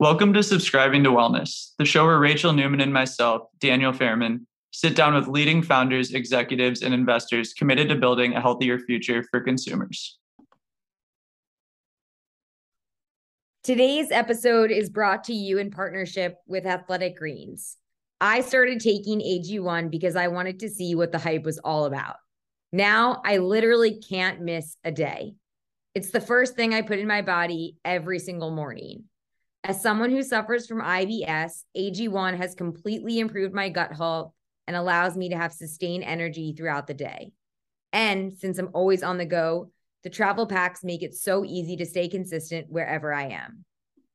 Welcome to Subscribing to Wellness, the show where Rachel Newman and myself, Daniel Fairman, sit down with leading founders, executives, and investors committed to building a healthier future for consumers. Today's episode is brought to you in partnership with Athletic Greens. I started taking AG1 because I wanted to see what the hype was all about. Now I literally can't miss a day. It's the first thing I put in my body every single morning. As someone who suffers from IBS, AG1 has completely improved my gut health and allows me to have sustained energy throughout the day. And since I'm always on the go, the travel packs make it so easy to stay consistent wherever I am.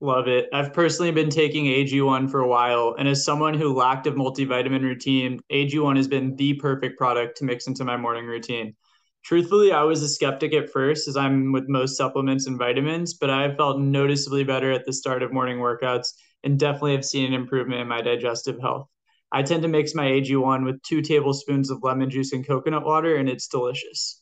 Love it. I've personally been taking AG1 for a while, and as someone who lacked a multivitamin routine, AG1 has been the perfect product to mix into my morning routine. Truthfully, I was a skeptic at first, as I'm with most supplements and vitamins, but I felt noticeably better at the start of morning workouts and definitely have seen an improvement in my digestive health. I tend to mix my AG1 with two tablespoons of lemon juice and coconut water, and it's delicious.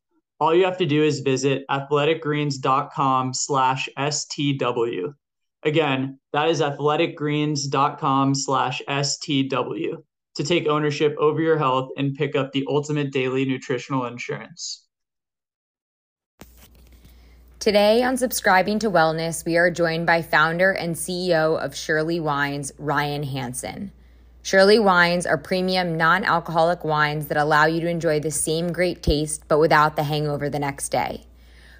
All you have to do is visit athleticgreens.com slash STW. Again, that is athleticgreens.com slash STW to take ownership over your health and pick up the ultimate daily nutritional insurance. Today on Subscribing to Wellness, we are joined by founder and CEO of Surely Wines, Ryan Hanson. Surely wines are premium non alcoholic wines that allow you to enjoy the same great taste but without the hangover the next day.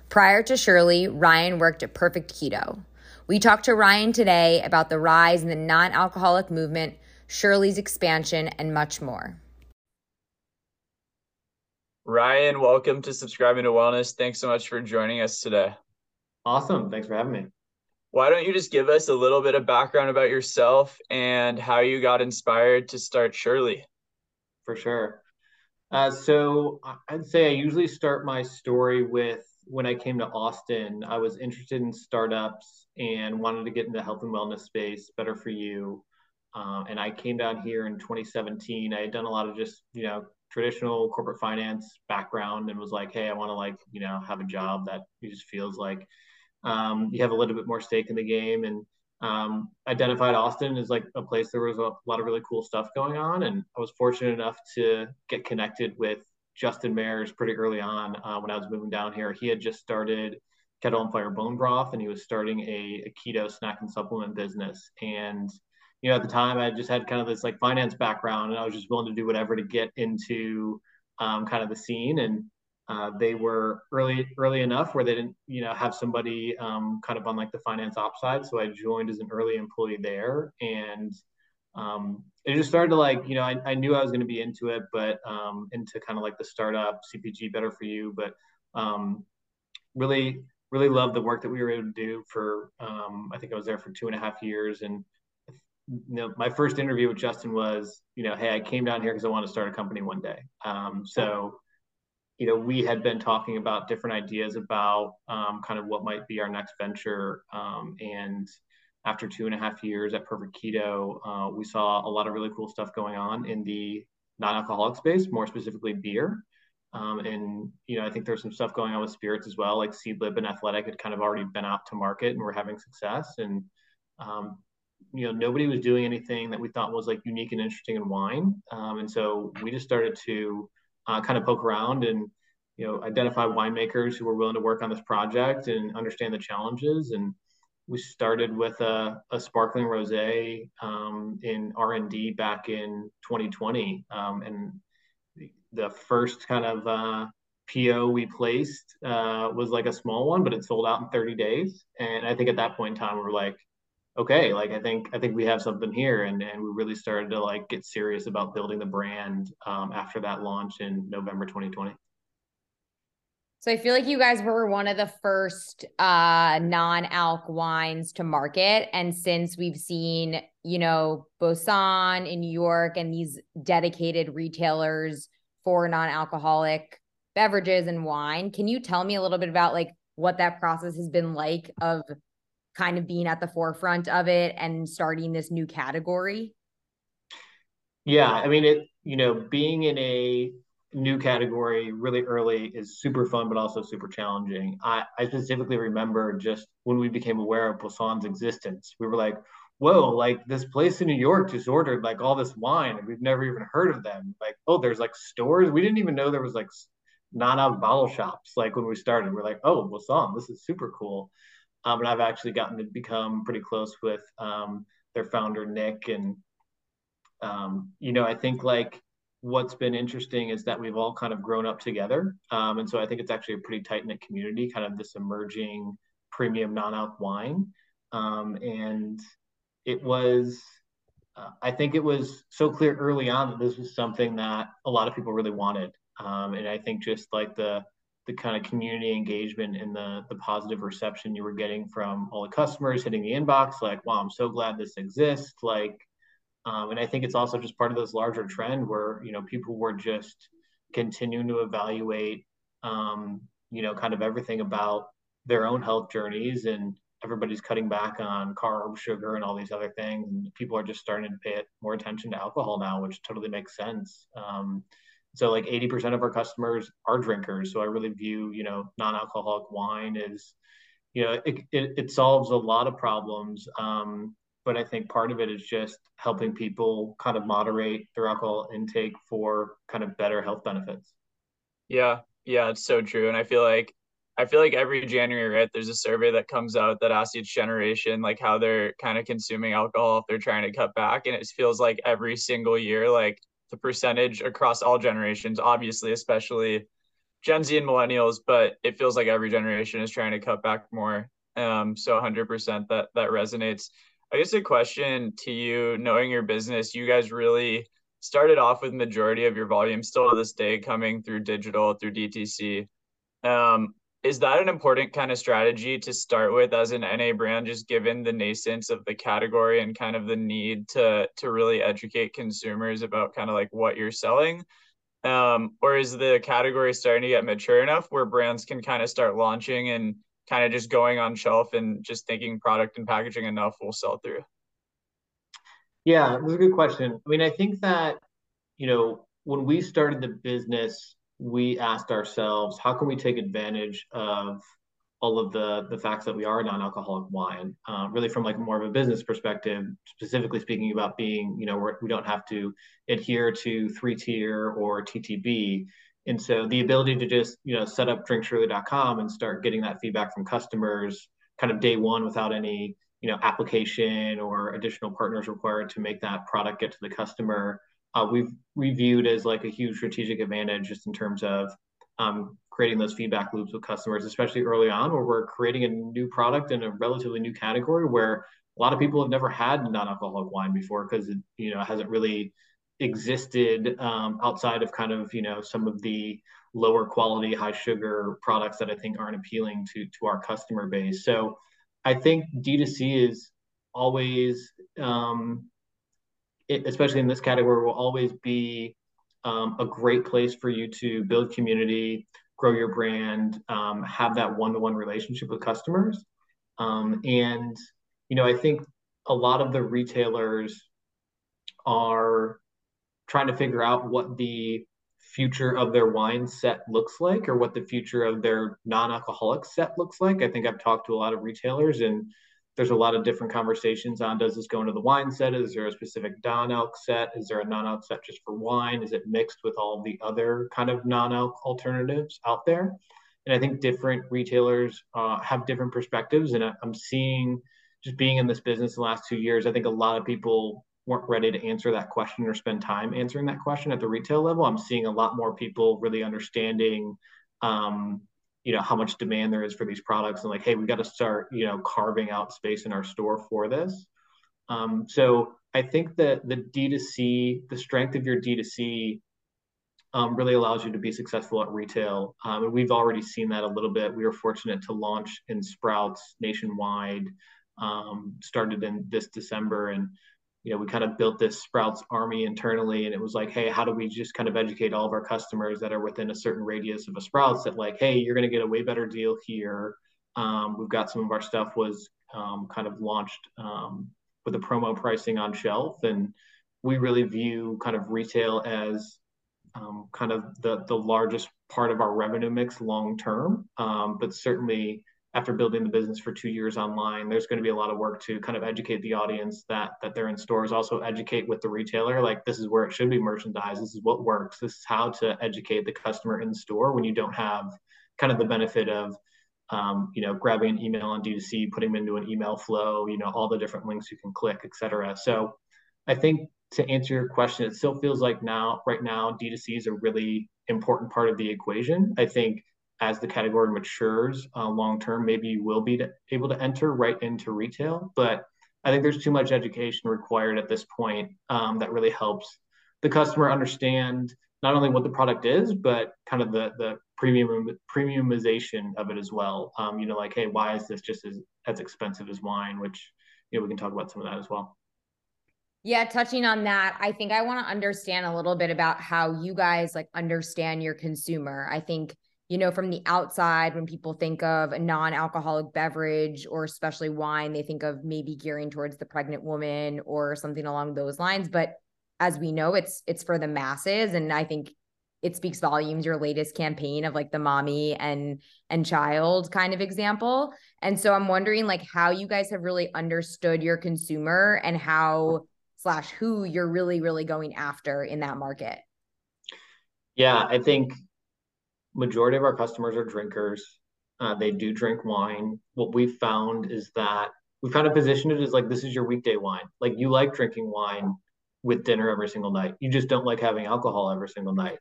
Prior to Surely, Ryan worked at Perfect Keto. We talked to Ryan today about the rise in the non alcoholic movement, Surely's expansion, and much more. Ryan, welcome to Subscribing to Wellness. Thanks so much for joining us today. Awesome. Thanks for having me why don't you just give us a little bit of background about yourself and how you got inspired to start Surely? For sure. Uh, so I'd say I usually start my story with when I came to Austin, I was interested in startups and wanted to get into health and wellness space, better for you. Um, and I came down here in 2017. I had done a lot of just, you know, traditional corporate finance background and was like, hey, I want to like, you know, have a job that just feels like um, you have a little bit more stake in the game and um, identified Austin as like a place there was a lot of really cool stuff going on. And I was fortunate enough to get connected with Justin Mares pretty early on uh, when I was moving down here. He had just started Kettle and Fire Bone Broth and he was starting a, a keto snack and supplement business. And you know, at the time, I just had kind of this like finance background, and I was just willing to do whatever to get into um, kind of the scene. And uh, they were early early enough where they didn't you know have somebody um, kind of on like the finance ops side. So i joined as an early employee there and um, it just started to like you know i, I knew i was going to be into it but um, into kind of like the startup cpg better for you. But um, really really loved the work that we were able to do for um, i think i was there for two and a half years. And you know my first interview with justin was you know hey i came down here because i want to start a company one day. Um, so you know, we had been talking about different ideas about um, kind of what might be our next venture. Um, and after two and a half years at Perfect Keto, uh, we saw a lot of really cool stuff going on in the non-alcoholic space, more specifically beer. Um, and you know, I think there's some stuff going on with spirits as well, like Seedlip and Athletic had kind of already been out to market and were having success. And um, you know, nobody was doing anything that we thought was like unique and interesting in wine. Um, and so we just started to uh, kind of poke around and you know identify winemakers who were willing to work on this project and understand the challenges. And we started with a, a sparkling rosé um, in r&d back in 2020 um, and the first kind of uh, po we placed uh, was like a small one but it sold out in 30 days. And i think at that point in time we were like okay like i think i think we have something here. And, and we really started to like get serious about building the brand um, after that launch in november 2020 So I feel like you guys were one of the first uh non-alc wines to market and since we've seen, you know, Boisson in New York and these dedicated retailers for non-alcoholic beverages and wine, can you tell me a little bit about like what that process has been like of kind of being at the forefront of it and starting this new category? Yeah, I mean it, you know, being in a new category really early is super fun, but also super challenging. I, I specifically remember just when we became aware of Boisson's existence, we were like, whoa, like this place in New York just ordered like all this wine and we've never even heard of them. Like, oh, there's like stores. We didn't even know there was like non-alc bottle shops. Like when we started, we're like, oh, Boson, this is super cool. Um, and I've actually gotten to become pretty close with um, their founder, Nick. And, um, you know, I think like what's been interesting is that we've all kind of grown up together. Um, and so I think it's actually a pretty tight knit community, kind of this emerging premium non alc wine. Um, and it was, uh, I think it was so clear early on that this was something that a lot of people really wanted. Um, and I think just like the, the kind of community engagement and the the positive reception you were getting from all the customers hitting the inbox like wow i'm so glad this exists like um, and I think it's also just part of this larger trend where, you know, people were just continuing to evaluate, um, you know, kind of everything about their own health journeys and everybody's cutting back on carb, sugar, and all these other things. And people are just starting to pay more attention to alcohol now, which totally makes sense. Um, so like 80% of our customers are drinkers. So I really view, you know, non-alcoholic wine as, you know, it, it, it solves a lot of problems. Um, but I think part of it is just helping people kind of moderate their alcohol intake for kind of better health benefits. Yeah, yeah, it's so true, and I feel like I feel like every January, right, there's a survey that comes out that asks each generation like how they're kind of consuming alcohol if they're trying to cut back, and it feels like every single year, like the percentage across all generations, obviously, especially Gen Z and millennials, but it feels like every generation is trying to cut back more. Um, so 100% that that resonates. I guess a question to you, knowing your business, you guys really started off with majority of your volume still to this day coming through digital through DTC. Um, is that an important kind of strategy to start with as an NA brand, just given the nascence of the category and kind of the need to to really educate consumers about kind of like what you're selling? Um, or is the category starting to get mature enough where brands can kind of start launching and kind of just going on shelf and just thinking product and packaging enough will sell through? Yeah, that's a good question. I mean, I think that, you know, when we started the business, we asked ourselves, how can we take advantage of all of the the facts that we are a non-alcoholic wine, uh, really from like more of a business perspective, specifically speaking about being, you know, we're, we do not have to adhere to three tier or TTB. And so the ability to just, you know, set up drinksurely.com and start getting that feedback from customers kind of day one without any, you know, application or additional partners required to make that product get to the customer, uh, we've reviewed as like a huge strategic advantage just in terms of um, creating those feedback loops with customers, especially early on where we're creating a new product in a relatively new category where a lot of people have never had non-alcoholic wine before because it, you know, hasn't really existed um, outside of kind of you know some of the lower quality high sugar products that i think aren't appealing to to our customer base. So i think d2c is always um, it, especially in this category will always be um, a great place for you to build community grow your brand um, have that one-to-one relationship with customers. Um, and you know i think a lot of the retailers are trying to figure out what the future of their wine set looks like or what the future of their non-alcoholic set looks like. I think I've talked to a lot of retailers and there's a lot of different conversations on does this go into the wine set? Is there a specific non-alc set? Is there a non-alc set just for wine? Is it mixed with all the other kind of non-alc alternatives out there? And I think different retailers uh, have different perspectives. And I'm seeing just being in this business the last two years, I think a lot of people weren't ready to answer that question or spend time answering that question at the retail level. I'm seeing a lot more people really understanding, um, you know, how much demand there is for these products and like, hey, we got to start, you know, carving out space in our store for this. Um, so I think that the D2C, the strength of your D2C um, really allows you to be successful at retail. Um, and we've already seen that a little bit. We were fortunate to launch in Sprouts nationwide, um, started in this December. And, you know, we kind of built this Sprouts army internally. And it was like, hey, how do we just kind of educate all of our customers that are within a certain radius of a Sprouts that, like, hey, you're going to get a way better deal here. Um, we've got some of our stuff was um, kind of launched um, with a promo pricing on shelf. And we really view kind of retail as um, kind of the the largest part of our revenue mix long term. Um, but certainly after building the business for two years online, there's going to be a lot of work to kind of educate the audience that that they're in stores. Also educate with the retailer, like this is where it should be merchandised. This is what works. This is how to educate the customer in store when you don't have kind of the benefit of um, you know, grabbing an email on D2C, putting them into an email flow, you know, all the different links you can click, et cetera. So I think to answer your question, it still feels like now, right now, D2C is a really important part of the equation. I think as the category matures uh, long term, maybe you will be to, able to enter right into retail. But I think there's too much education required at this point um, that really helps the customer understand not only what the product is, but kind of the the premium premiumization of it as well. Um, you know, like, hey, why is this just as, as expensive as wine? Which you know we can talk about some of that as well. Yeah, touching on that, I think I want to understand a little bit about how you guys like understand your consumer. I think, you know, from the outside, when people think of a non alcoholic beverage or especially wine, they think of maybe gearing towards the pregnant woman or something along those lines. But as we know, it's it's for the masses. And I think it speaks volumes your latest campaign of like the mommy and and child kind of example and so i'm wondering like how you guys have really understood your consumer and how slash who you're really really going after in that market yeah i think majority of our customers are drinkers. Uh, they do drink wine. What we've found is that we've kind of positioned it as like this is your weekday wine. Like you like drinking wine with dinner every single night. You just don't like having alcohol every single night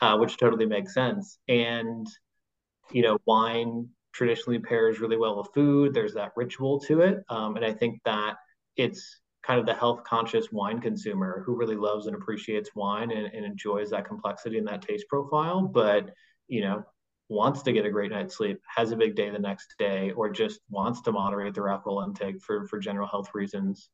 uh, which totally makes sense. And you know wine traditionally pairs really well with food. There's that ritual to it. Um, and i think that it's kind of the health conscious wine consumer who really loves and appreciates wine and, and enjoys that complexity and that taste profile, but you know, wants to get a great night's sleep, has a big day the next day, or just wants to moderate their alcohol intake for for general health reasons.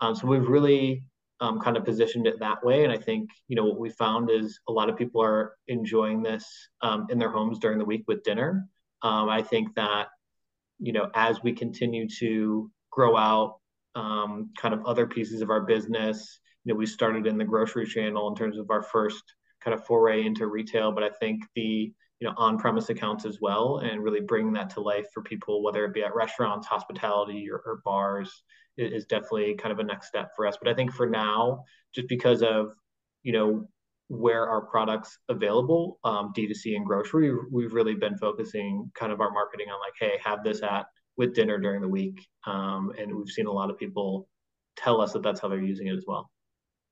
Um, so we've really um, kind of positioned it that way, and I think you know what we found is a lot of people are enjoying this um, in their homes during the week with dinner. Um, I think that you know as we continue to grow out um, kind of other pieces of our business. You know, we started in the grocery channel in terms of our first kind of foray into retail, but I think the you know on-premise accounts as well, and really bringing that to life for people, whether it be at restaurants, hospitality, or, or bars, is, definitely kind of a next step for us. But I think for now, just because of you know where our products available, um, D2C and grocery, we've really been focusing kind of our marketing on like, hey, have this at with dinner during the week. Um, and we've seen a lot of people tell us that that's how they're using it as well.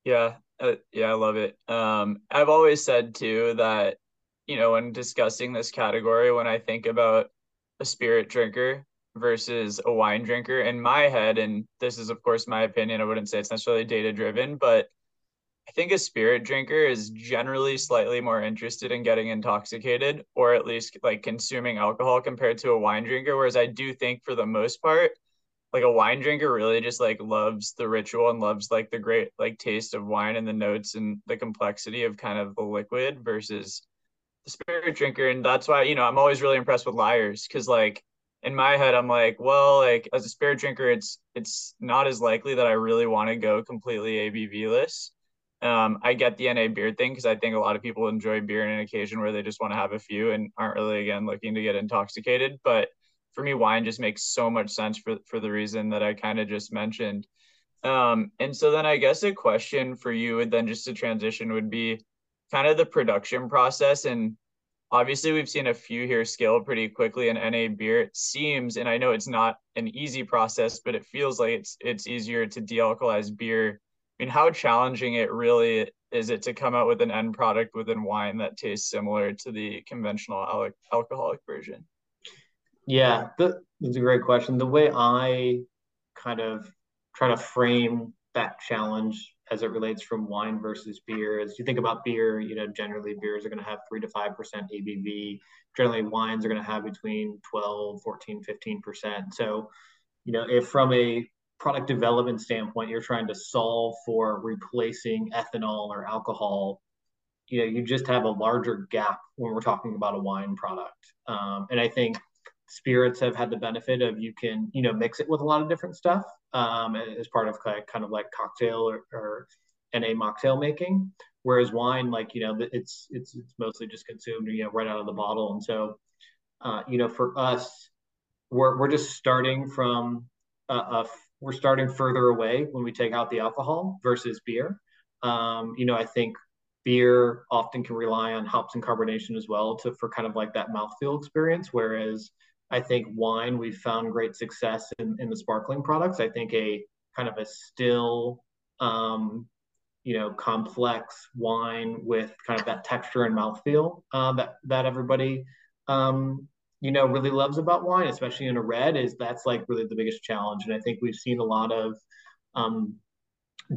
Yeah, uh, yeah, I love it. Um, I've always said too that you know when discussing this category, when I think about a spirit drinker versus a wine drinker, in my head, and this is of course my opinion, I wouldn't say it's necessarily data driven, but I think a spirit drinker is generally slightly more interested in getting intoxicated or at least like consuming alcohol compared to a wine drinker. Whereas I do think for the most part, like a wine drinker really just like loves the ritual and loves like the great like taste of wine and the notes and the complexity of kind of the liquid versus the spirit drinker. And that's why, you know, I'm always really impressed with Lyre's because like in my head, I'm like, well, like as a spirit drinker, it's it's not as likely that I really want to go completely ABV less um, I get the NA beer thing because I think a lot of people enjoy beer in an occasion where they just want to have a few and aren't really again looking to get intoxicated. But for me, wine just makes so much sense for for the reason that I kind of just mentioned. Um, and so then I guess a question for you and then just to transition would be kind of the production process. And obviously we've seen a few here scale pretty quickly in NA beer. It seems, and I know it's not an easy process, but it feels like it's it's easier to dealcoholize beer I mean, how challenging it really is it to come out with an end product within wine that tastes similar to the conventional al- alcoholic version? Yeah, that's a great question. The way I kind of try to frame that challenge as it relates from wine versus beer. As you think about beer, you know, generally beers are going to have three to five percent ABV. Generally, wines are going to have between 12, 14, 15 percent. So, you know, if from a product development standpoint, you're trying to solve for replacing ethanol or alcohol, you know, you just have a larger gap when we're talking about a wine product. Um, and I think spirits have had the benefit of you can you know mix it with a lot of different stuff um, as part of kind of like cocktail or, or NA mocktail making. Whereas wine, like you know, it's it's it's mostly just consumed you know right out of the bottle, and so uh, you know for us, we're we're just starting from a, a we're starting further away when we take out the alcohol versus beer. Um, you know, I think beer often can rely on hops and carbonation as well to for kind of like that mouthfeel experience, whereas I think wine, we've found great success in, in the sparkling products. I think a kind of a still, um, you know, complex wine with kind of that texture and mouthfeel uh, that that everybody, um, you know, really loves about wine, especially in a red, is that's like really the biggest challenge. And I think we've seen a lot of um,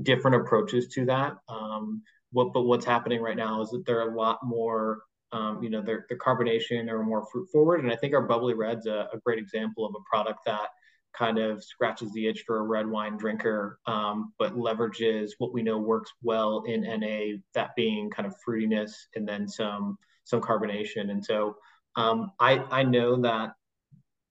different approaches to that. Um, what, but what's happening right now is that there are a lot more um, you know, their, their carbonation are more fruit forward. And I think our bubbly red's a, a great example of a product that kind of scratches the itch for a red wine drinker, um, but leverages what we know works well in NA, that being kind of fruitiness and then some some carbonation. And so um, I I know that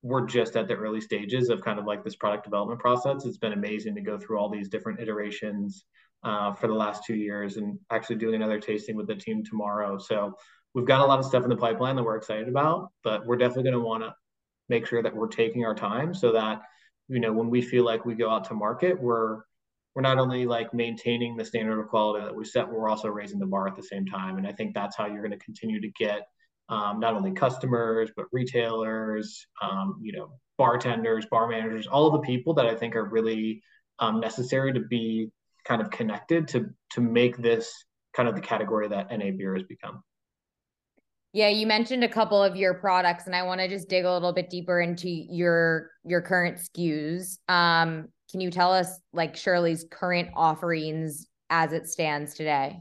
we're just at the early stages of kind of like this product development process. It's been amazing to go through all these different iterations uh, for the last two years, and actually doing another tasting with the team tomorrow. So we've got a lot of stuff in the pipeline that we're excited about, but we're definitely going to want to make sure that we're taking our time so that you know when we feel like we go out to market, we're we're not only like maintaining the standard of quality that we set, we're also raising the bar at the same time. And I think that's how you're going to continue to get um, not only customers but retailers, um, you know, bartenders, bar managers, all of the people that I think are really um, necessary to be kind of connected to to make this kind of the category that NA beer has become. Yeah, you mentioned a couple of your products, and I want to just dig a little bit deeper into your your current SKUs. Um, can you tell us like Surely's current offerings as it stands today?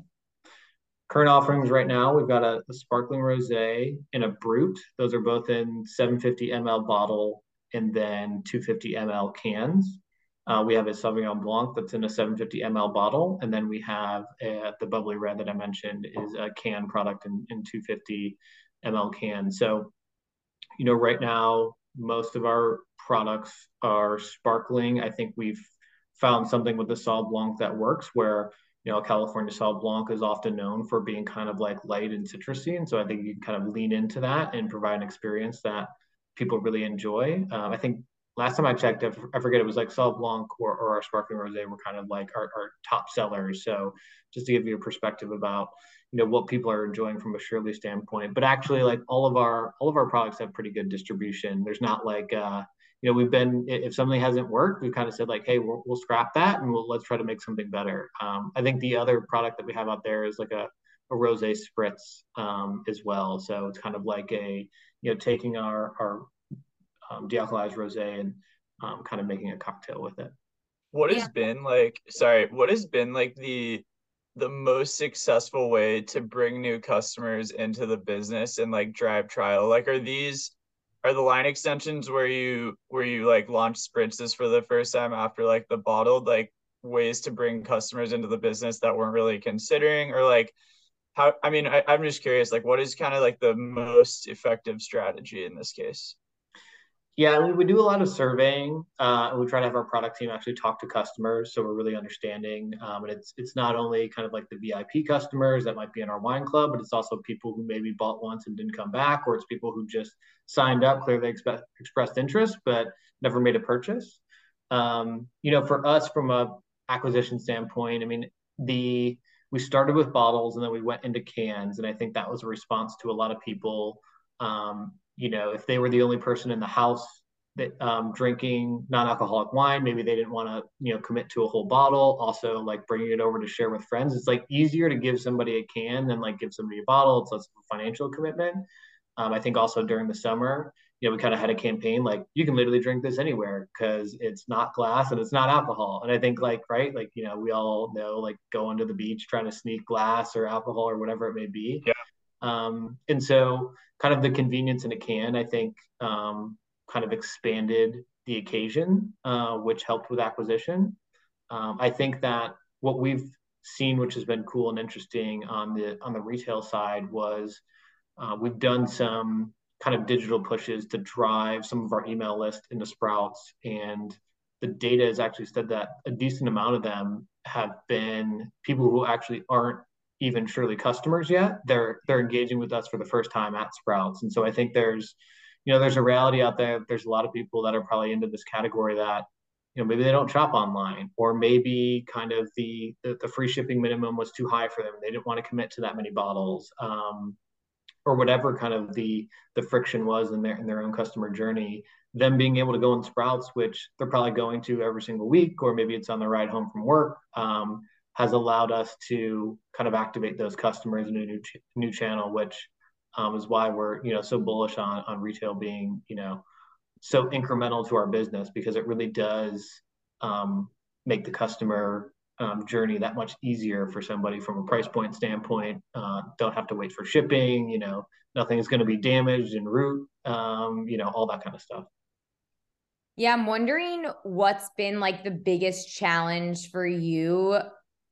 Current offerings right now, we've got a, a sparkling rosé and a brut. Those are both in 750 ml bottle and then 250 ml cans. Uh, we have a Sauvignon Blanc that's in a 750 ml bottle, and then we have a, the bubbly red that I mentioned is a can product in, in 250 ml can. So, you know, right now most of our products are sparkling. I think we've found something with the Sauv Blanc that works, where you know California Sauv Blanc is often known for being kind of like light and citrusy, and so I think you can kind of lean into that and provide an experience that people really enjoy. Um, I think last time I checked, I forget it was like Sauv Blanc or, or our sparkling rosé were kind of like our, our top sellers. So just to give you a perspective about you know what people are enjoying from a Surely standpoint, but actually like all of our all of our products have pretty good distribution. There's not like uh, you know we've been if something hasn't worked, we've kind of said like hey we'll, we'll scrap that and we'll let's try to make something better. Um, I think the other product that we have out there is like a a rosé spritz um, as well. So it's kind of like a you know taking our our um, dealcoholized rosé and um, kind of making a cocktail with it. What has yeah. been like? Sorry, what has been like the the most successful way to bring new customers into the business and like drive trial? Like, are these are the line extensions where you where you like launch spritzes for the first time after like the bottled like ways to bring customers into the business that weren't really considering or like how i mean I, i'm just curious like what is kind of like the most effective strategy in this case yeah, mean, we do a lot of surveying, uh, we try to have our product team actually talk to customers, so we're really understanding. Um, and it's it's not only kind of like the VIP customers that might be in our wine club, but it's also people who maybe bought once and didn't come back, or it's people who just signed up, clearly expect, expressed interest, but never made a purchase. Um, you know, for us, from a acquisition standpoint, I mean, the we started with bottles and then we went into cans, and I think that was a response to a lot of people. Um, you know, if they were the only person in the house that um, drinking non-alcoholic wine, maybe they didn't want to, you know, commit to a whole bottle. Also, like bringing it over to share with friends, it's like easier to give somebody a can than like give somebody a bottle. It's less of a financial commitment. Um, I think also during the summer, you know, we kind of had a campaign like you can literally drink this anywhere because it's not glass and it's not alcohol. And I think like right, like you know, we all know like going to the beach trying to sneak glass or alcohol or whatever it may be. Yeah. Um, and so kind of the convenience in a can, I think, um, kind of expanded the occasion, uh, which helped with acquisition. Um, I think that what we've seen, which has been cool and interesting on the on the retail side, was uh, we've done some kind of digital pushes to drive some of our email list into Sprouts. And the data has actually said that a decent amount of them have been people who actually aren't even surely customers yet. They're they're engaging with us for the first time at Sprouts. And so I think there's, you know, there's a reality out there. There's a lot of people that are probably into this category that, you know, maybe they don't shop online, or maybe kind of the the, the free shipping minimum was too high for them. They didn't want to commit to that many bottles. Um, or whatever kind of the the friction was in their in their own customer journey them being able to go in sprouts which they're probably going to every single week or maybe it's on the ride home from work um, has allowed us to kind of activate those customers in a new ch- new channel which um, is why we're you know so bullish on on retail being you know so incremental to our business because it really does um, make the customer um, journey that much easier for somebody from a price point standpoint. Uh, don't have to wait for shipping. You know, nothing is going to be damaged en route. Um, you know, all that kind of stuff. Yeah, I'm wondering what's been like the biggest challenge for you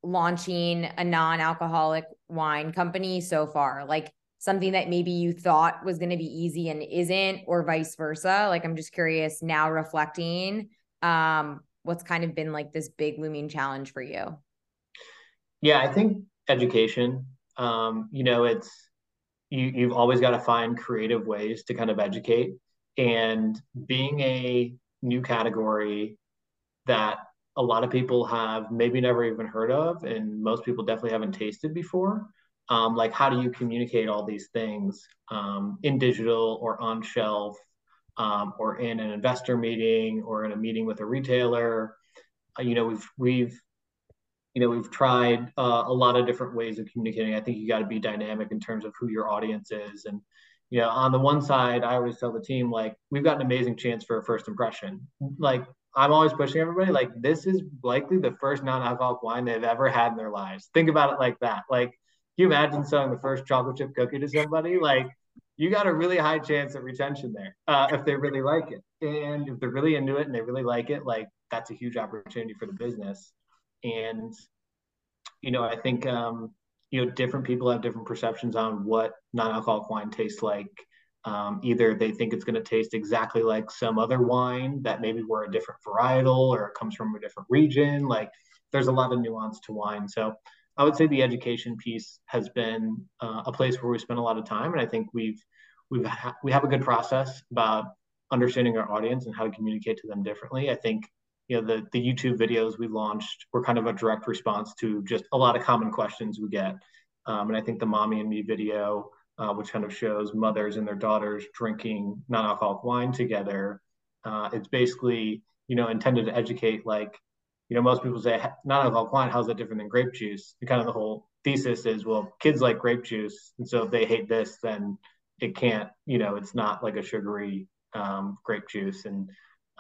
launching a non-alcoholic wine company so far. Like something that maybe you thought was going to be easy and isn't, or vice versa. Like I'm just curious now reflecting um what's kind of been like this big looming challenge for you? Yeah, I think education. Um, you know, it's you you've always got to find creative ways to kind of educate. And being a new category that a lot of people have maybe never even heard of, and most people definitely haven't tasted before. Um, like, how do you communicate all these things um, in digital or on shelf um, or in an investor meeting or in a meeting with a retailer. Uh, you know, we've we've you know we've tried uh, a lot of different ways of communicating. I think you got to be dynamic in terms of who your audience is, and you know, on the one side, I always tell the team like we've got an amazing chance for a first impression. Like I'm always pushing everybody like this is likely the first non-alcoholic wine they've ever had in their lives. Think about it like that. Like, you imagine selling the first chocolate chip cookie to somebody? Like you got a really high chance of retention there uh, if they really like it. And if they're really into it and they really like it, like that's a huge opportunity for the business. And, you know, I think, um, you know, different people have different perceptions on what non alcoholic wine tastes like. Um, either they think it's going to taste exactly like some other wine that maybe we're a different varietal or it comes from a different region. Like there's a lot of nuance to wine. So I would say the education piece has been uh, a place where we spend a lot of time, and I think we've we've ha- we have a good process about understanding our audience and how to communicate to them differently. I think you know the the YouTube videos we launched were kind of a direct response to just a lot of common questions we get, um, and I think the mommy and me video, uh, which kind of shows mothers and their daughters drinking non-alcoholic wine together, uh, it's basically you know intended to educate like you know, most people say non-alcoholic wine, how's that different than grape juice? And kind of the whole thesis is, well, kids like grape juice, and so if they hate this, then it can't, you know, it's not like a sugary um, grape juice. And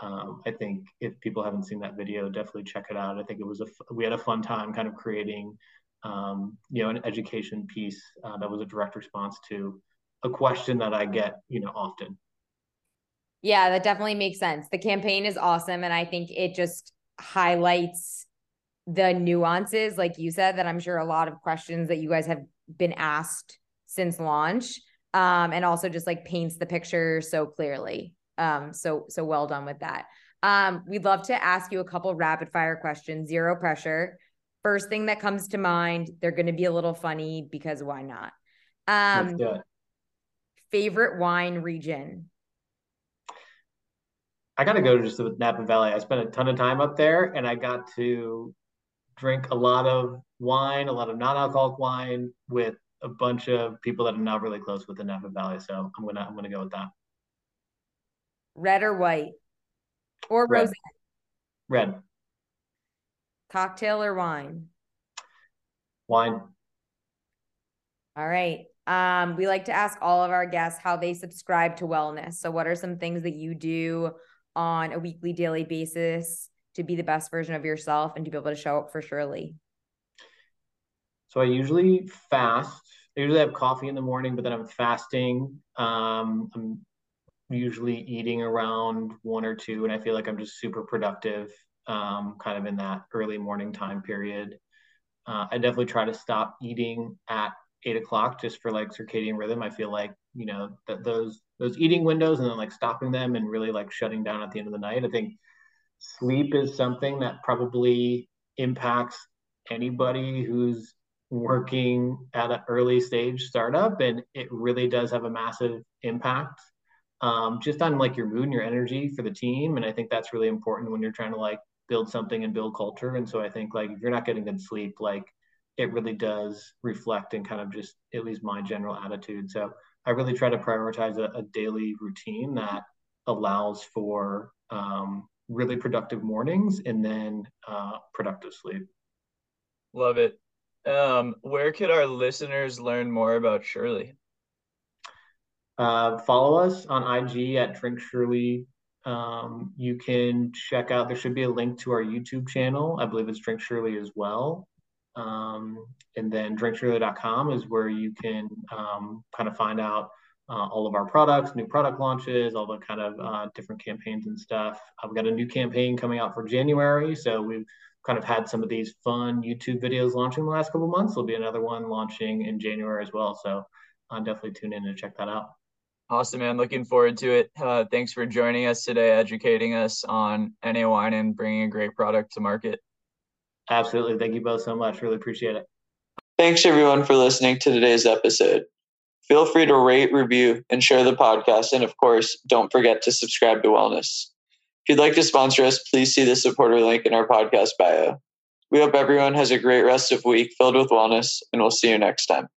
um, I think if people haven't seen that video, definitely check it out. I think it was a we had a fun time kind of creating, um, you know, an education piece uh, that was a direct response to a question that I get, you know, often. Yeah, that definitely makes sense. The campaign is awesome, and I think it just highlights the nuances, like you said, that I'm sure a lot of questions that you guys have been asked since launch. Um, and also just like paints the picture so clearly. Um, so so well done with that. Um, we'd love to ask you a couple rapid fire questions, zero pressure. First thing that comes to mind, they're going to be a little funny because why not? Um, favorite wine region? I got to go to just the Napa Valley. I spent a ton of time up there, and I got to drink a lot of wine, a lot of non-alcoholic wine with a bunch of people that I'm not really close with the Napa Valley. So I'm gonna I'm gonna go with that. Red or white, or Red. rosé? Red Cocktail or wine? wine. All right. Um, we like to ask all of our guests how they subscribe to wellness. So, what are some things that you do on a weekly, daily basis to be the best version of yourself and to be able to show up for Surely? So, I usually fast. I usually have coffee in the morning, but then I'm fasting. Um, I'm usually eating around one or two, and I feel like I'm just super productive, um, kind of in that early morning time period. Uh, I definitely try to stop eating at eight o'clock just for like circadian rhythm. I feel like you know that those those eating windows and then like stopping them and really like shutting down at the end of the night. I think sleep is something that probably impacts anybody who's working at an early stage startup and it really does have a massive impact um, just on like your mood and your energy for the team and i think that's really important when you're trying to like build something and build culture and so i think like if you're not getting good sleep like it really does reflect and kind of just at least my general attitude. So I really try to prioritize a, a daily routine that allows for um, really productive mornings and then uh, productive sleep. Love it. Um, where could our listeners learn more about Surely? Uh, follow us on IG at Drink Surely. Um, you can check out, there should be a link to our YouTube channel. I believe it's Drink Surely as well. Um, and then drinksurely.com is where you can um, kind of find out uh, all of our products, new product launches, all the kind of uh, different campaigns and stuff. I've got a new campaign coming out for January. So we've kind of had some of these fun YouTube videos launching the last couple months. There'll be another one launching in January as well. So uh, definitely tune in and check that out. Awesome, man. Looking forward to it. Uh, thanks for joining us today, educating us on NA Wine and bringing a great product to market. Absolutely. Thank you both so much. Really appreciate it. Thanks, everyone, for listening to today's episode. Feel free to rate, review, and share the podcast. And of course, don't forget to subscribe to Wellness. If you'd like to sponsor us, please see the supporter link in our podcast bio. We hope everyone has a great rest of week filled with wellness, and we'll see you next time.